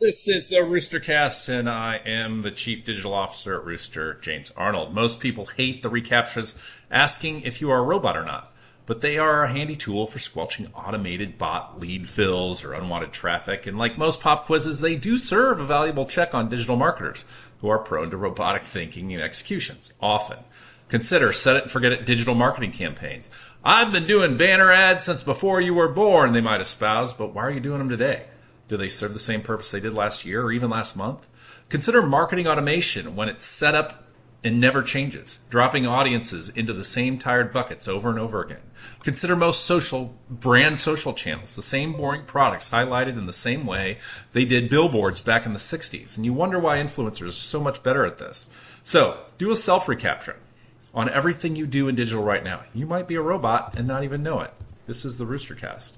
This is the Roostercast, and I am the Chief Digital Officer at Rooster, James Arnold. Most people hate the reCAPTCHAs asking if you are a robot or not, but they are a handy tool for squelching automated bot lead fills or unwanted traffic. And like most pop quizzes, they do serve a valuable check on digital marketers who are prone to robotic thinking and executions, often. Consider set it and forget it digital marketing campaigns. I've been doing banner ads since before you were born, they might espouse, but why are you doing them today? Do they serve the same purpose they did last year or even last month? Consider marketing automation when it's set up and never changes, dropping audiences into the same tired buckets over and over again. Consider most social brand social channels, the same boring products highlighted in the same way they did billboards back in the 60s, and you wonder why influencers are so much better at this. So, do a self reCAPTCHA on everything you do in digital right now. You might be a robot and not even know it. This is the Roostercast.